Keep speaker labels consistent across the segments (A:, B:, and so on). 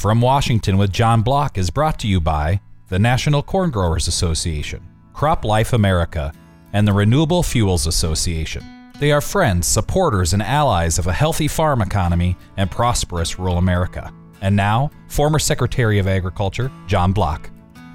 A: From Washington with John Block is brought to you by the National Corn Growers Association, Crop Life America, and the Renewable Fuels Association. They are friends, supporters, and allies of a healthy farm economy and prosperous rural America. And now, former Secretary of Agriculture John Block.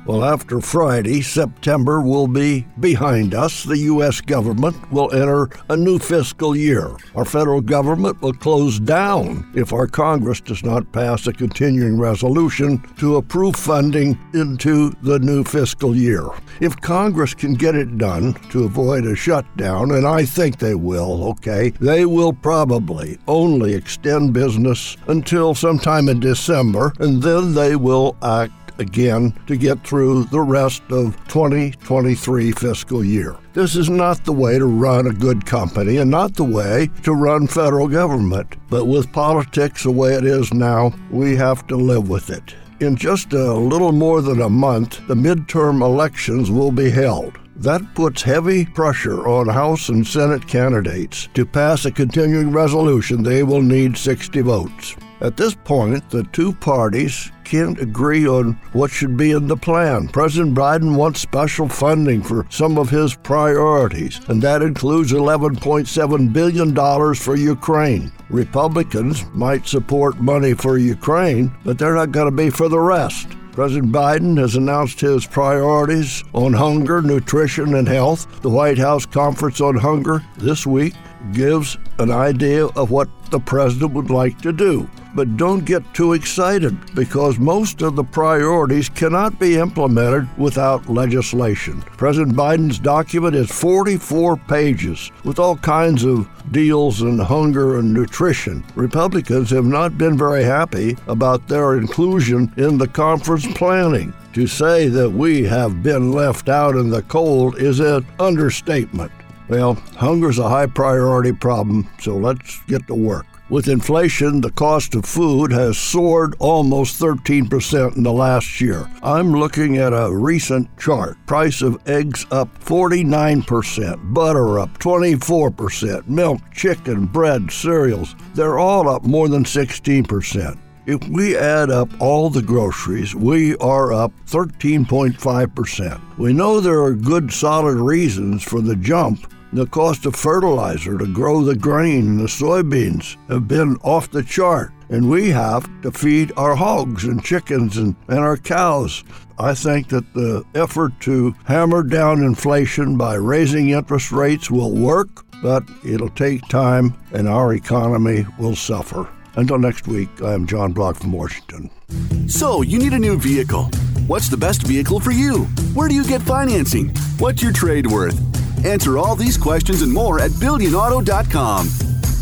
B: Well, after Friday, September will be behind us. The U.S. government will enter a new fiscal year. Our federal government will close down if our Congress does not pass a continuing resolution to approve funding into the new fiscal year. If Congress can get it done to avoid a shutdown, and I think they will, okay, they will probably only extend business until sometime in December, and then they will act again to get through the rest of 2023 fiscal year. This is not the way to run a good company and not the way to run federal government. But with politics the way it is now, we have to live with it. In just a little more than a month, the midterm elections will be held. That puts heavy pressure on House and Senate candidates to pass a continuing resolution they will need 60 votes. At this point, the two parties can't agree on what should be in the plan. President Biden wants special funding for some of his priorities, and that includes $11.7 billion for Ukraine. Republicans might support money for Ukraine, but they're not going to be for the rest. President Biden has announced his priorities on hunger, nutrition, and health. The White House Conference on Hunger this week gives an idea of what the president would like to do. But don't get too excited because most of the priorities cannot be implemented without legislation. President Biden's document is 44 pages with all kinds of deals in hunger and nutrition. Republicans have not been very happy about their inclusion in the conference planning. To say that we have been left out in the cold is an understatement. Well, hunger's a high priority problem, so let's get to work. With inflation, the cost of food has soared almost 13% in the last year. I'm looking at a recent chart. Price of eggs up 49%, butter up 24%, milk, chicken, bread, cereals, they're all up more than 16%. If we add up all the groceries, we are up 13.5%. We know there are good solid reasons for the jump, the cost of fertilizer to grow the grain and the soybeans have been off the chart, and we have to feed our hogs and chickens and, and our cows. I think that the effort to hammer down inflation by raising interest rates will work, but it'll take time and our economy will suffer. Until next week, I am John Block from Washington.
C: So, you need a new vehicle. What's the best vehicle for you? Where do you get financing? What's your trade worth? Answer all these questions and more at BillionAuto.com.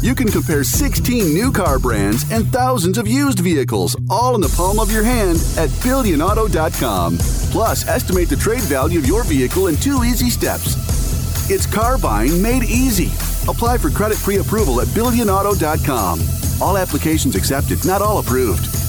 C: You can compare 16 new car brands and thousands of used vehicles, all in the palm of your hand at BillionAuto.com. Plus, estimate the trade value of your vehicle in two easy steps. It's car buying made easy. Apply for credit pre approval at BillionAuto.com. All applications accepted, not all approved.